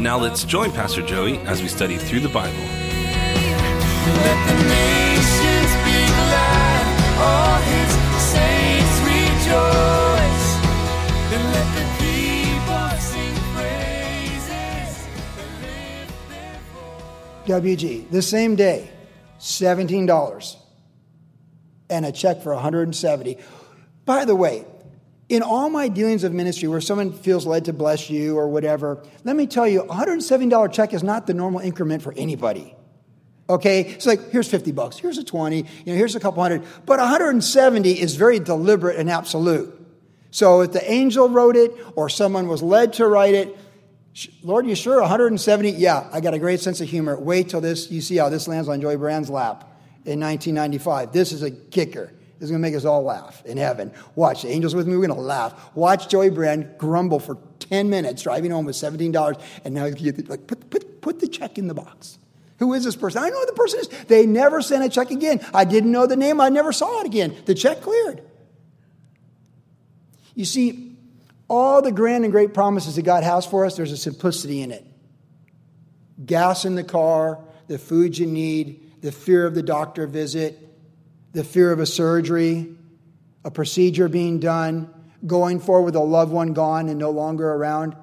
Now let's join Pastor Joey as we study through the Bible. Let the nations be glad. All his saints rejoice. And let the people sing praises. and lift their voice. WG, the same day, $17 and a check for 170. By the way, in all my dealings of ministry where someone feels led to bless you or whatever, let me tell you, a $170 check is not the normal increment for anybody. Okay, it's like here's 50 bucks, here's a 20, you know, here's a couple hundred, but 170 is very deliberate and absolute. So if the angel wrote it or someone was led to write it, Lord, you sure 170? Yeah, I got a great sense of humor. Wait till this, you see how this lands on Joey Buran's lap in 1995. This is a kicker. This is going to make us all laugh in heaven. Watch, the angels with me, we're going to laugh. Watch Joey Buran grumble for 10 minutes driving home with $17, and now get like, put, put, put the check in the box. Who is this person? I know who the person is. They never sent a check again. I didn't know the name. I never saw it again. The check cleared. You see, all the grand and great promises that God has for us, there's a simplicity in it. Gas in the car, the food you need, the fear of the doctor visit, the fear of a surgery, a procedure being done, going forward with a loved one gone and no longer around.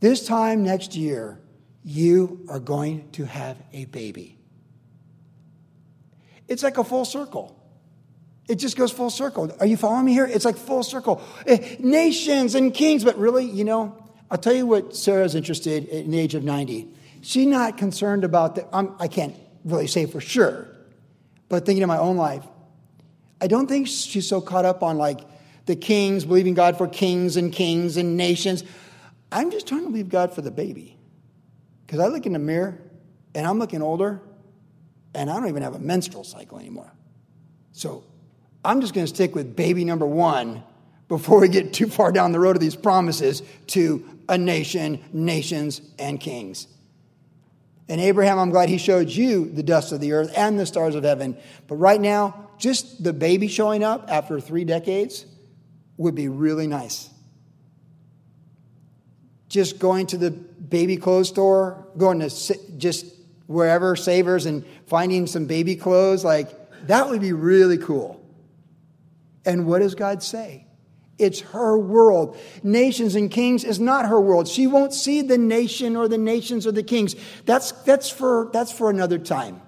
This time next year, you are going to have a baby. It's like a full circle. It just goes full circle. Are you following me here? It's like full circle. Eh, Nations and kings, but really, you know, I'll tell you what Sarah's interested in the age of 90. She's not concerned about that. I can't really say for sure, but thinking of my own life, I don't think she's so caught up on like the kings, believing God for kings and kings and nations. I'm just trying to believe God for the baby. Because I look in the mirror and I'm looking older and I don't even have a menstrual cycle anymore. So I'm just going to stick with baby number one before we get too far down the road of these promises to a nation, nations, and kings. And Abraham, I'm glad he showed you the dust of the earth and the stars of heaven. But right now, just the baby showing up after three decades would be really nice. Just going to the baby clothes store, going to just wherever, Savers, and finding some baby clothes, like that would be really cool. And what does God say? It's her world. Nations and kings is not her world. She won't see the nation or the nations or the kings. That's, that's, for, that's for another time.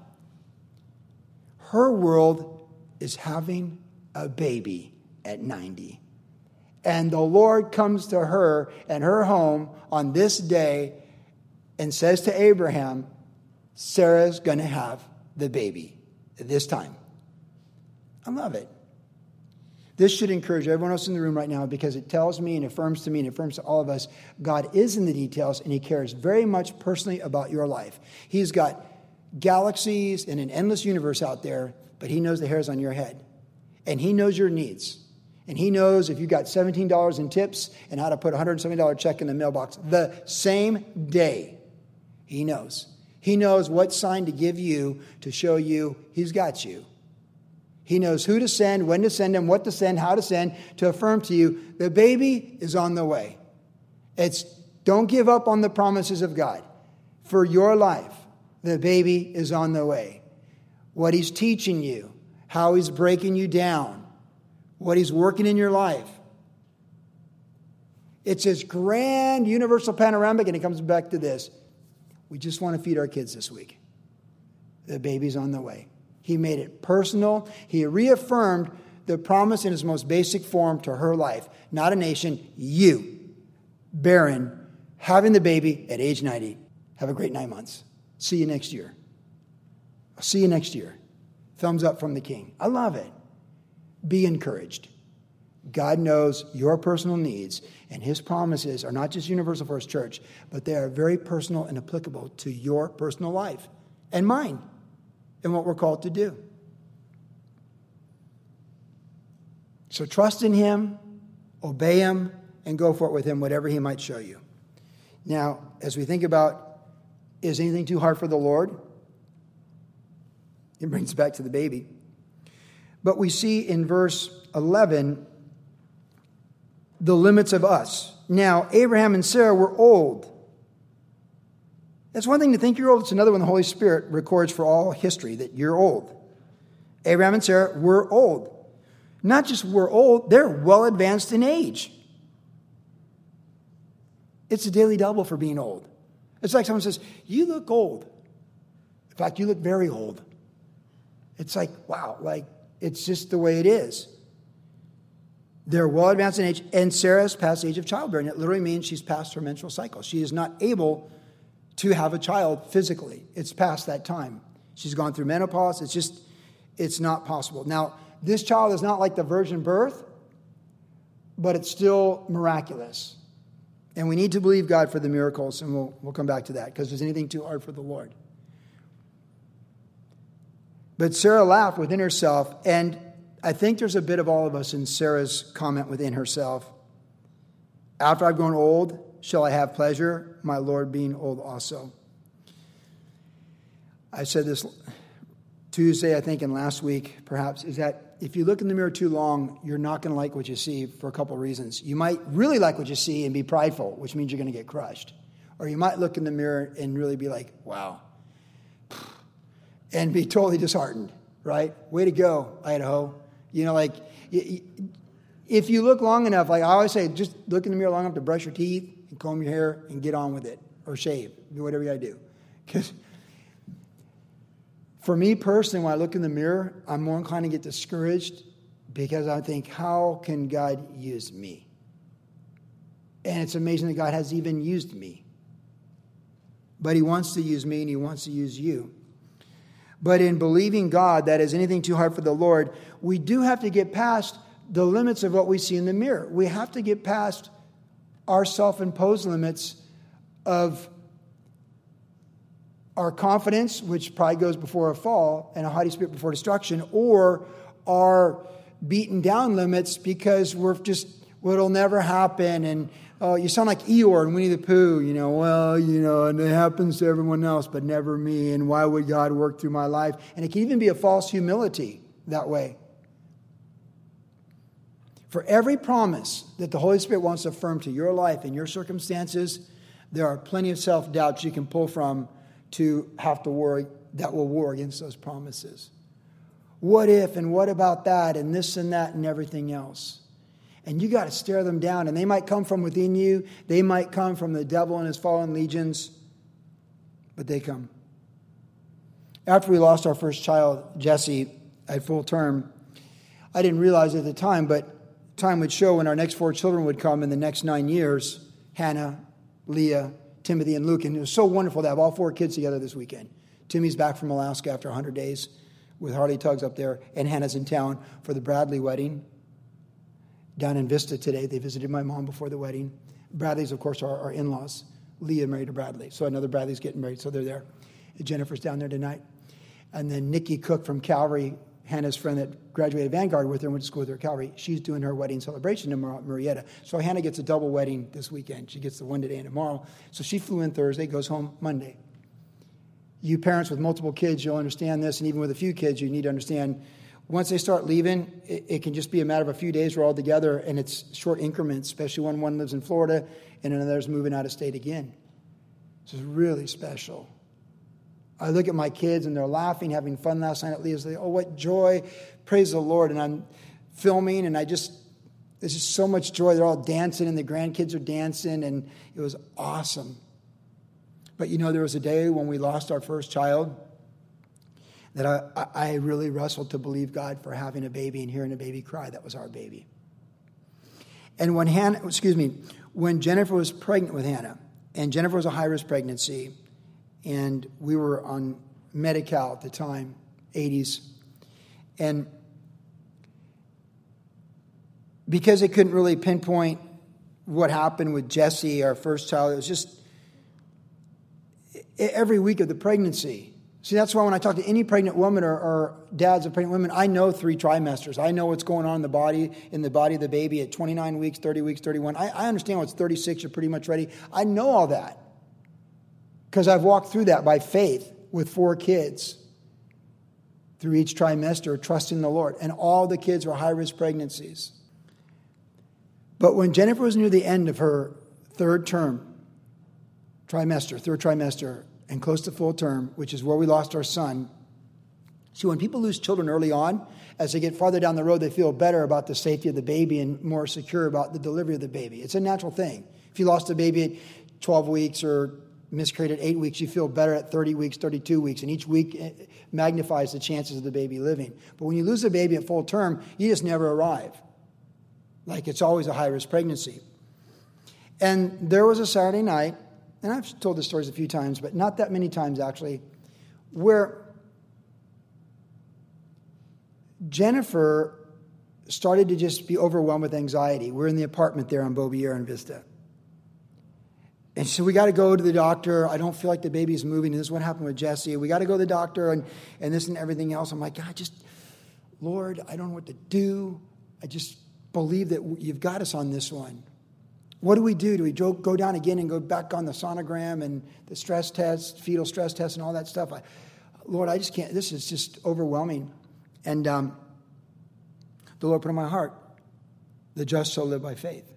Her world is having a baby at 90. And the Lord comes to her and her home on this day and says to Abraham, Sarah's going to have the baby this time. I love it. This should encourage everyone else in the room right now because it tells me and affirms to me and affirms to all of us God is in the details and He cares very much personally about your life. He's got galaxies and an endless universe out there, but He knows the hairs on your head. And He knows your needs. And He knows if you got $17 in tips and how to put a $170 check in the mailbox the same day. He knows. He knows what sign to give you to show you He's got you. He knows who to send, when to send him, what to send, how to send to affirm to you the baby is on the way. It's don't give up on the promises of God for your life. The baby is on the way. What he's teaching you, how he's breaking you down, what he's working in your life. It's this grand universal panoramic, and it comes back to this. We just want to feed our kids this week. The baby's on the way. He made it personal. He reaffirmed the promise in its most basic form to her life. Not a nation, you, barren, having the baby at age 90. Have a great nine months. See you next year. I'll see you next year. Thumbs up from the king. I love it. Be encouraged. God knows your personal needs, and His promises are not just universal for His church, but they are very personal and applicable to your personal life and mine and what we're called to do. So trust in Him, obey Him, and go for it with Him, whatever He might show you. Now, as we think about is anything too hard for the Lord? It brings us back to the baby. But we see in verse 11 the limits of us. Now, Abraham and Sarah were old. That's one thing to think you're old, it's another one the Holy Spirit records for all history that you're old. Abraham and Sarah were old. Not just were old, they're well advanced in age. It's a daily double for being old. It's like someone says, You look old. In fact, you look very old. It's like, wow, like it's just the way it is. They're well advanced in age, and Sarah's past the age of childbearing. It literally means she's past her menstrual cycle. She is not able to have a child physically. It's past that time. She's gone through menopause. It's just, it's not possible. Now, this child is not like the virgin birth, but it's still miraculous. And we need to believe God for the miracles, and we'll, we'll come back to that because there's anything too hard for the Lord. But Sarah laughed within herself, and I think there's a bit of all of us in Sarah's comment within herself. After I've grown old, shall I have pleasure, my Lord being old also. I said this Tuesday, I think, and last week, perhaps, is that if you look in the mirror too long, you're not going to like what you see for a couple of reasons. You might really like what you see and be prideful, which means you're going to get crushed. Or you might look in the mirror and really be like, wow, and be totally disheartened, right? Way to go, Idaho. You know, like, if you look long enough, like I always say, just look in the mirror long enough to brush your teeth and comb your hair and get on with it, or shave, do whatever you got to do. Because for me personally, when I look in the mirror, I'm more inclined to get discouraged because I think, how can God use me? And it's amazing that God has even used me. But He wants to use me and He wants to use you. But in believing God that is anything too hard for the Lord, we do have to get past the limits of what we see in the mirror. We have to get past our self imposed limits of our confidence, which pride goes before a fall, and a haughty spirit before destruction, or our beaten down limits because we're just, well, it'll never happen, and oh, you sound like Eeyore and Winnie the Pooh, you know, well, you know, and it happens to everyone else, but never me, and why would God work through my life? And it can even be a false humility that way. For every promise that the Holy Spirit wants to affirm to your life and your circumstances, there are plenty of self doubts you can pull from to have to worry that will war against those promises. What if and what about that and this and that and everything else? And you got to stare them down. And they might come from within you, they might come from the devil and his fallen legions, but they come. After we lost our first child, Jesse, at full term, I didn't realize at the time, but time would show when our next four children would come in the next nine years Hannah, Leah, Timothy, and Luke. And it was so wonderful to have all four kids together this weekend. Timmy's back from Alaska after 100 days with Harley Tugs up there, and Hannah's in town for the Bradley wedding down in Vista today. They visited my mom before the wedding. Bradley's, of course, are our in laws. Leah married to Bradley. So another Bradley's getting married, so they're there. Jennifer's down there tonight. And then Nikki Cook from Calvary, Hannah's friend that graduated Vanguard with her and went to school with her at Calvary, she's doing her wedding celebration at Marietta. So Hannah gets a double wedding this weekend. She gets the one today and tomorrow. So she flew in Thursday, goes home Monday. You parents with multiple kids, you'll understand this, and even with a few kids, you need to understand once they start leaving, it, it, can just be a matter of a few days we're all together, and it's short increments, especially when one lives in Florida and another's moving out of state again. This is really special. I look at my kids and they're laughing, having fun last night at Leah's. They, oh, what joy! Praise the Lord! And I'm filming, and I just there's just so much joy. They're all dancing, and the grandkids are dancing, and it was awesome. But you know, there was a day when we lost our first child that I, I really wrestled to believe God for having a baby and hearing a baby cry. That was our baby. And when Hannah, excuse me, when Jennifer was pregnant with Hannah, and Jennifer was a high risk pregnancy, and we were on Medi-Cal at the time, 80s, and because they couldn't really pinpoint what happened with Jesse, our first child, it was just every week of the pregnancy. See, that's why when I talk to any pregnant woman or, or, dads of pregnant women, I know three trimesters. I know what's going on in the body, in the body of the baby at 29 weeks, 30 weeks, 31. I, I understand what's 36, you're pretty much ready. I know all that because I've walked through that by faith with four kids through each trimester, trusting the Lord. And all the kids were high risk pregnancies. But when Jennifer was near the end of her third term, trimester, third trimester, and close to full term, which is where we lost our son. See, when people lose children early on, as they get farther down the road, they feel better about the safety of the baby and more secure about the delivery of the baby. It's a natural thing. If you lost a baby at 12 weeks or miscarried at 8 weeks, you feel better at 30 weeks, 32 weeks, and each week eh, magnifies the chances of the baby living. But when you lose a baby at full term, you just never arrive. Like it's always a high risk pregnancy. And there was a Saturday night and I've told the stories a few times, but not that many times actually, where Jennifer started to just be overwhelmed with anxiety. We're in the apartment there on Beaubier and Vista. And so we got to go to the doctor. I don't feel like the baby's moving. This is what happened with Jesse. We got to go to the doctor and, and this and everything else. I'm like, God, just, Lord, I don't know what to do. I just believe that you've got us on this one. What do we do? Do we go down again and go back on the sonogram and the stress test, fetal stress test, and all that stuff? I, Lord, I just can't. This is just overwhelming. And um, the Lord put in my heart the just shall live by faith.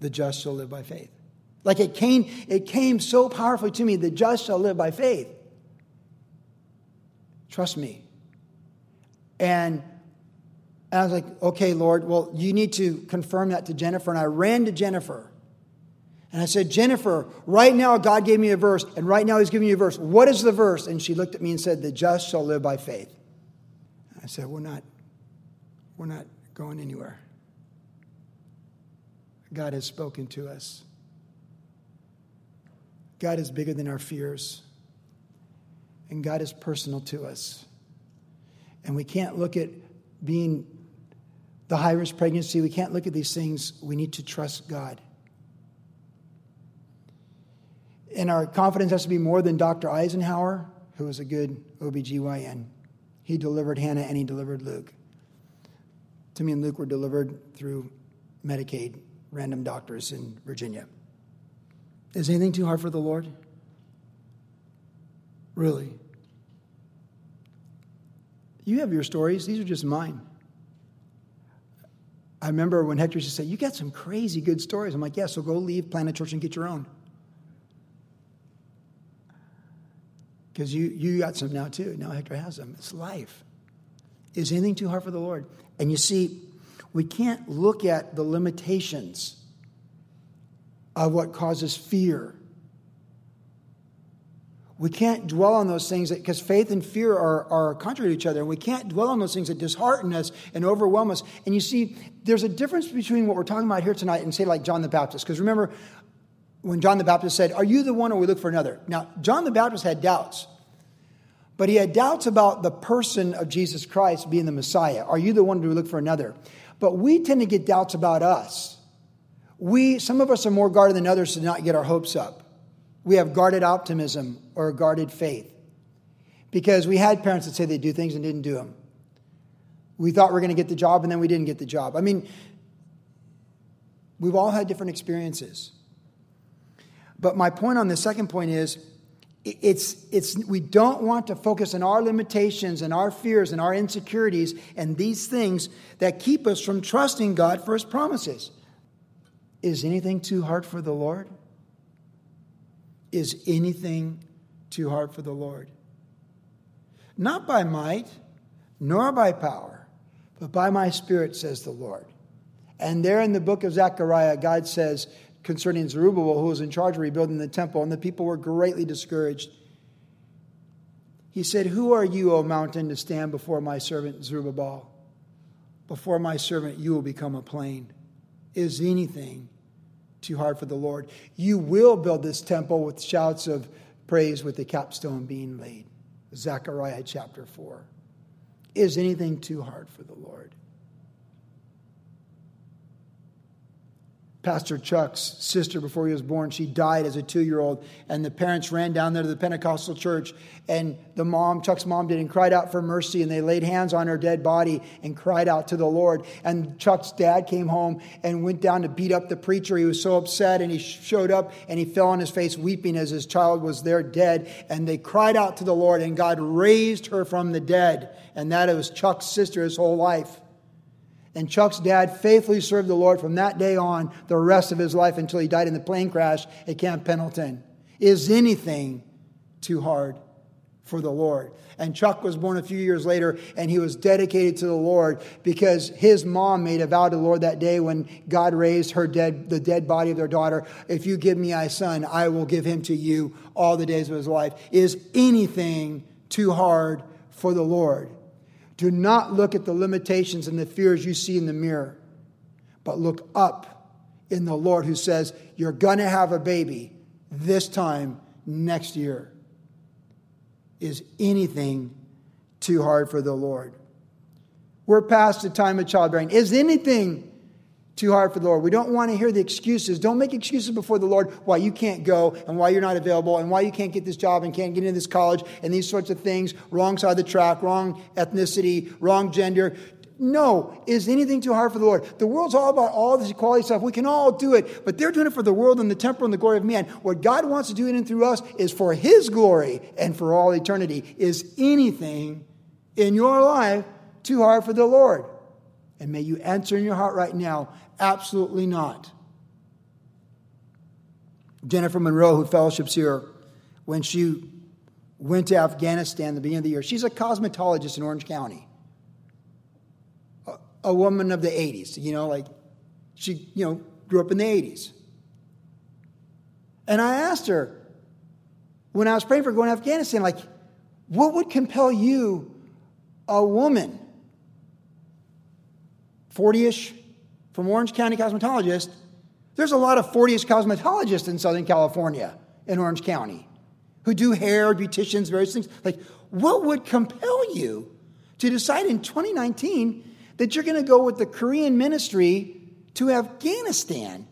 The just shall live by faith. Like it came, it came so powerfully to me the just shall live by faith. Trust me. And I was like, okay, Lord, well, you need to confirm that to Jennifer. And I ran to Jennifer. And I said, Jennifer, right now God gave me a verse, and right now He's giving you a verse. What is the verse? And she looked at me and said, The just shall live by faith. I said, We're not, we're not going anywhere. God has spoken to us. God is bigger than our fears. And God is personal to us. And we can't look at being the high risk pregnancy. We can't look at these things. We need to trust God. And our confidence has to be more than Dr. Eisenhower, who was a good OBGYN. He delivered Hannah and he delivered Luke. Timmy and Luke were delivered through Medicaid, random doctors in Virginia. Is anything too hard for the Lord? Really? You have your stories, these are just mine. I remember when Hector used to say, You got some crazy good stories. I'm like, Yeah, so go leave, Planet church, and get your own. Because you, you got some now too. Now Hector has them. It's life. Is anything too hard for the Lord? And you see, we can't look at the limitations of what causes fear we can't dwell on those things because faith and fear are, are contrary to each other. And we can't dwell on those things that dishearten us and overwhelm us. And you see, there's a difference between what we're talking about here tonight and, say, like John the Baptist. Because remember, when John the Baptist said, Are you the one or we look for another? Now, John the Baptist had doubts. But he had doubts about the person of Jesus Christ being the Messiah. Are you the one or do we look for another? But we tend to get doubts about us. We, some of us are more guarded than others to not get our hopes up. We have guarded optimism or guarded faith because we had parents that said they'd do things and didn't do them. We thought we are going to get the job and then we didn't get the job. I mean, we've all had different experiences. But my point on the second point is it's, it's, we don't want to focus on our limitations and our fears and our insecurities and these things that keep us from trusting God for His promises. Is anything too hard for the Lord? Is anything too hard for the Lord? Not by might, nor by power, but by my spirit, says the Lord. And there in the book of Zechariah, God says concerning Zerubbabel, who was in charge of rebuilding the temple, and the people were greatly discouraged. He said, Who are you, O mountain, to stand before my servant Zerubbabel? Before my servant, you will become a plain. Is anything too hard for the Lord. You will build this temple with shouts of praise with the capstone being laid. Zechariah chapter 4. Is anything too hard for the Lord? Pastor Chuck's sister, before he was born, she died as a two year old. And the parents ran down there to the Pentecostal church. And the mom, Chuck's mom, did and cried out for mercy. And they laid hands on her dead body and cried out to the Lord. And Chuck's dad came home and went down to beat up the preacher. He was so upset. And he showed up and he fell on his face weeping as his child was there dead. And they cried out to the Lord. And God raised her from the dead. And that was Chuck's sister his whole life. And Chuck's dad faithfully served the Lord from that day on the rest of his life until he died in the plane crash at Camp Pendleton. Is anything too hard for the Lord? And Chuck was born a few years later, and he was dedicated to the Lord because his mom made a vow to the Lord that day when God raised her dead, the dead body of their daughter. If you give me a son, I will give him to you all the days of his life. Is anything too hard for the Lord? Do not look at the limitations and the fears you see in the mirror, but look up in the Lord who says, You're going to have a baby this time next year. Is anything too hard for the Lord? We're past the time of childbearing. Is anything too hard for the Lord. We don't want to hear the excuses. Don't make excuses before the Lord why you can't go and why you're not available and why you can't get this job and can't get into this college and these sorts of things. Wrong side of the track, wrong ethnicity, wrong gender. No, is anything too hard for the Lord? The world's all about all this equality stuff. We can all do it, but they're doing it for the world and the temporal and the glory of man. What God wants to do in and through us is for His glory and for all eternity. Is anything in your life too hard for the Lord? And may you answer in your heart right now absolutely not. Jennifer Monroe, who fellowships here, when she went to Afghanistan at the beginning of the year, she's a cosmetologist in Orange County. A, a woman of the 80s, you know, like she, you know, grew up in the 80s. And I asked her, when I was praying for going to Afghanistan, like, what would compel you, a woman, 40 ish, from Orange County cosmetologist, there's a lot of 40ish cosmetologists in Southern California, in Orange County, who do hair, beauticians, various things. Like, what would compel you to decide in 2019 that you're going to go with the Korean ministry to Afghanistan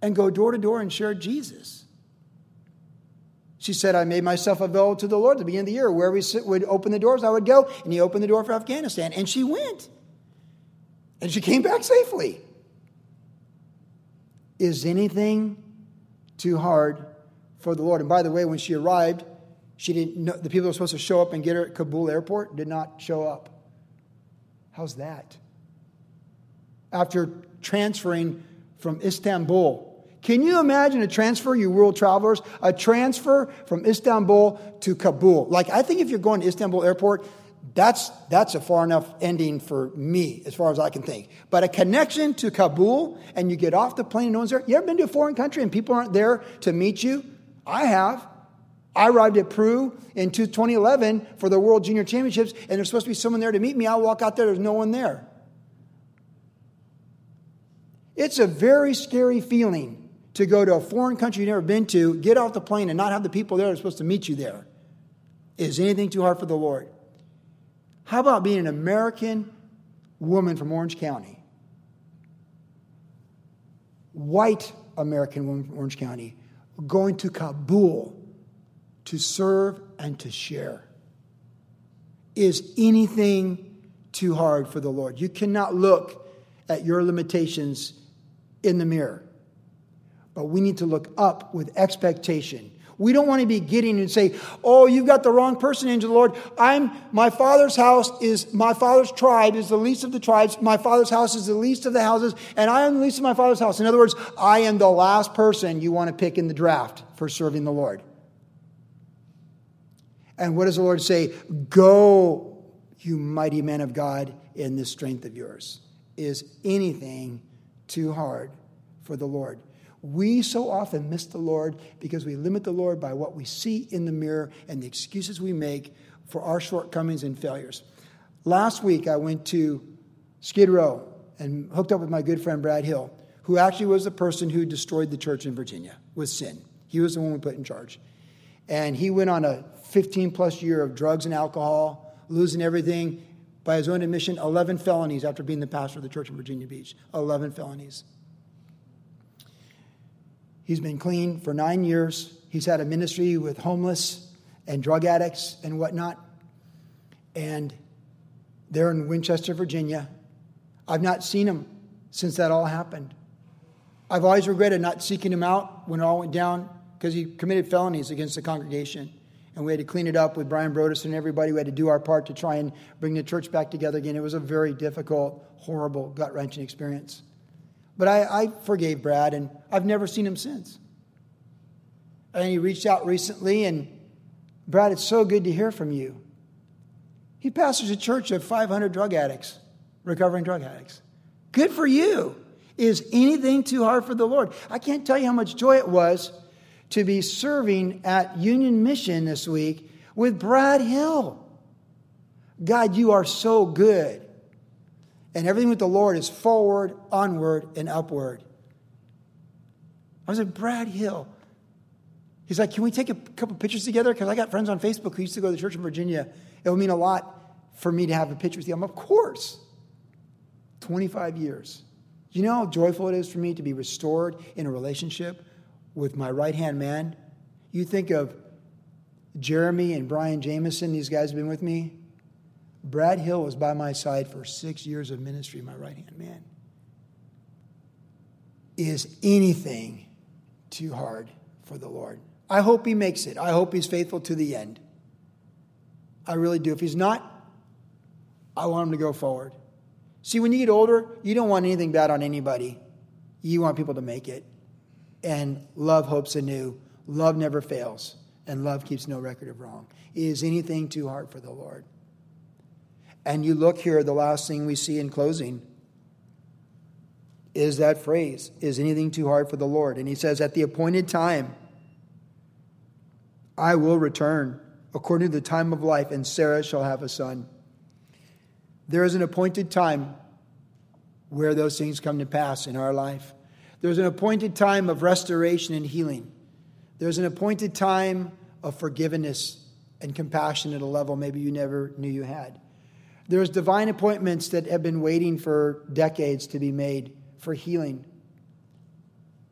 and go door to door and share Jesus? She said, I made myself available to the Lord at the beginning of the year. Where we would open the doors, I would go. And he opened the door for Afghanistan. And she went. And she came back safely. Is anything too hard for the Lord? And by the way, when she arrived, she didn't know, the people who were supposed to show up and get her at Kabul airport did not show up. How's that? After transferring from Istanbul, can you imagine a transfer, you world travelers? A transfer from Istanbul to Kabul. Like, I think if you're going to Istanbul airport, that's, that's a far enough ending for me, as far as I can think. But a connection to Kabul, and you get off the plane and no one's there. You ever been to a foreign country and people aren't there to meet you? I have. I arrived at Peru in 2011 for the World Junior Championships, and there's supposed to be someone there to meet me. I walk out there, there's no one there. It's a very scary feeling to go to a foreign country you've never been to, get off the plane, and not have the people there that are supposed to meet you there. Is anything too hard for the Lord? How about being an American woman from Orange County? White American woman from Orange County going to Kabul to serve and to share. Is anything too hard for the Lord? You cannot look at your limitations in the mirror, but we need to look up with expectation we don't want to be getting and say, "Oh, you've got the wrong person, of the Lord. I'm my father's house is my father's tribe is the least of the tribes. My father's house is the least of the houses, and I am the least of my father's house." In other words, I am the last person you want to pick in the draft for serving the Lord. And what does the Lord say? Go, you mighty man of God, in this strength of yours. Is anything too hard for the Lord? We so often miss the Lord because we limit the Lord by what we see in the mirror and the excuses we make for our shortcomings and failures. Last week, I went to Skid Row and hooked up with my good friend Brad Hill, who actually was the person who destroyed the church in Virginia with sin. He was the one we put in charge. And he went on a 15 plus year of drugs and alcohol, losing everything, by his own admission, 11 felonies after being the pastor of the church in Virginia Beach. 11 felonies. He's been clean for nine years. He's had a ministry with homeless and drug addicts and whatnot. And they're in Winchester, Virginia. I've not seen him since that all happened. I've always regretted not seeking him out when it all went down because he committed felonies against the congregation. And we had to clean it up with Brian Brodersen and everybody. We had to do our part to try and bring the church back together again. It was a very difficult, horrible, gut wrenching experience. But I, I, forgave Brad, and I've never seen him since. And he reached out recently, and Brad, it's so good to hear from you. He pastors a church of 500 drug addicts, recovering drug addicts. Good for you. Is anything too hard for the Lord? I can't tell you how much joy it was to be serving at Union Mission this week with Brad Hill. God, you are so good. And everything with the Lord is forward, onward, and upward. I was at Brad Hill. He's like, Can we take a couple pictures together? Because I got friends on Facebook who used to go to the church in Virginia. It would mean a lot for me to have a picture with them. Of course. 25 years. You know how joyful it is for me to be restored in a relationship with my right hand man? You think of Jeremy and Brian Jameson, these guys have been with me. Brad Hill was by my side for six years of ministry, my right hand man. Is anything too hard for the Lord? I hope he makes it. I hope he's faithful to the end. I really do. If he's not, I want him to go forward. See, when you get older, you don't want anything bad on anybody. You want people to make it. And love hopes anew. Love never fails. And love keeps no record of wrong. Is anything too hard for the Lord? And you look here, the last thing we see in closing is that phrase Is anything too hard for the Lord? And he says, At the appointed time, I will return according to the time of life, and Sarah shall have a son. There is an appointed time where those things come to pass in our life. There's an appointed time of restoration and healing. There's an appointed time of forgiveness and compassion at a level maybe you never knew you had. There's divine appointments that have been waiting for decades to be made for healing,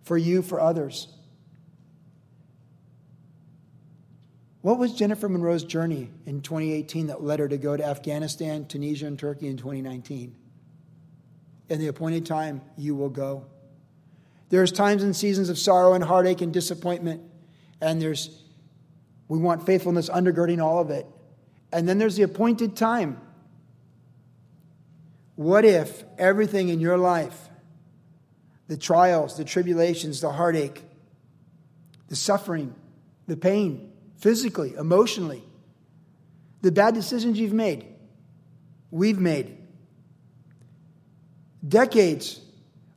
for you, for others. What was Jennifer Monroe's journey in 2018 that led her to go to Afghanistan, Tunisia, and Turkey in 2019? In the appointed time, you will go. There's times and seasons of sorrow and heartache and disappointment, and there's we want faithfulness undergirding all of it. And then there's the appointed time. What if everything in your life, the trials, the tribulations, the heartache, the suffering, the pain, physically, emotionally. The bad decisions you've made, we've made. Decades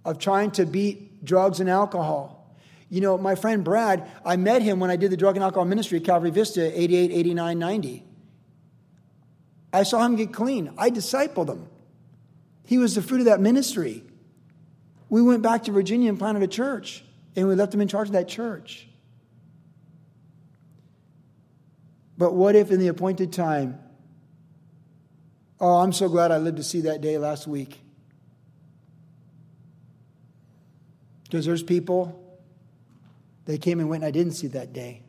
of trying to beat drugs and alcohol. You know, my friend Brad, I met him when I did the drug and alcohol ministry at Calvary Vista, 88, 89, 90. I saw him get clean. I discipled him. He was the fruit of that ministry. We went back to Virginia and planted a church, and we left him in charge of that church. But what if in the appointed time, oh, I'm so glad I lived to see that day last week. Because there's people, they came and went, and I didn't see that day.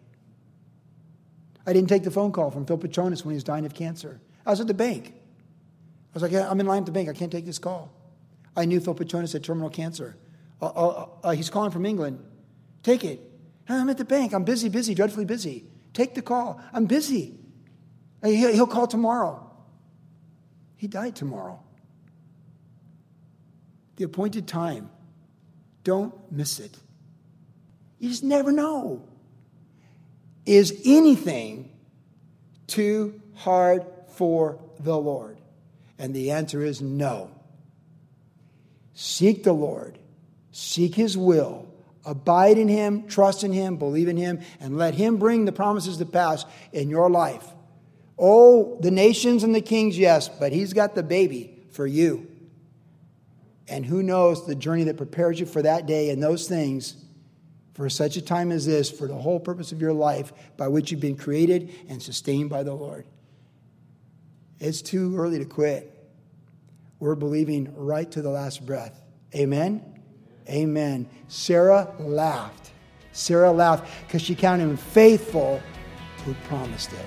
I didn't take the phone call from Phil Petronis when he was dying of cancer. I was at the bank. I was like, yeah, I'm in line at the bank. I can't take this call. I knew Phil Petronis had terminal cancer. Uh, uh, uh, he's calling from England. Take it. I'm at the bank. I'm busy, busy, dreadfully busy. Take the call. I'm busy. He'll call tomorrow. He died tomorrow. The appointed time. Don't miss it. You just never know. Is anything too hard for the Lord? And the answer is no. Seek the Lord, seek His will, Abide in Him, trust in Him, believe in Him, and let Him bring the promises to pass in your life. Oh, the nations and the kings, yes, but He's got the baby for you. And who knows the journey that prepares you for that day and those things for such a time as this, for the whole purpose of your life by which you've been created and sustained by the Lord. It's too early to quit. we're believing right to the last breath. Amen? Amen. Sarah laughed. Sarah laughed because she counted him faithful who promised it.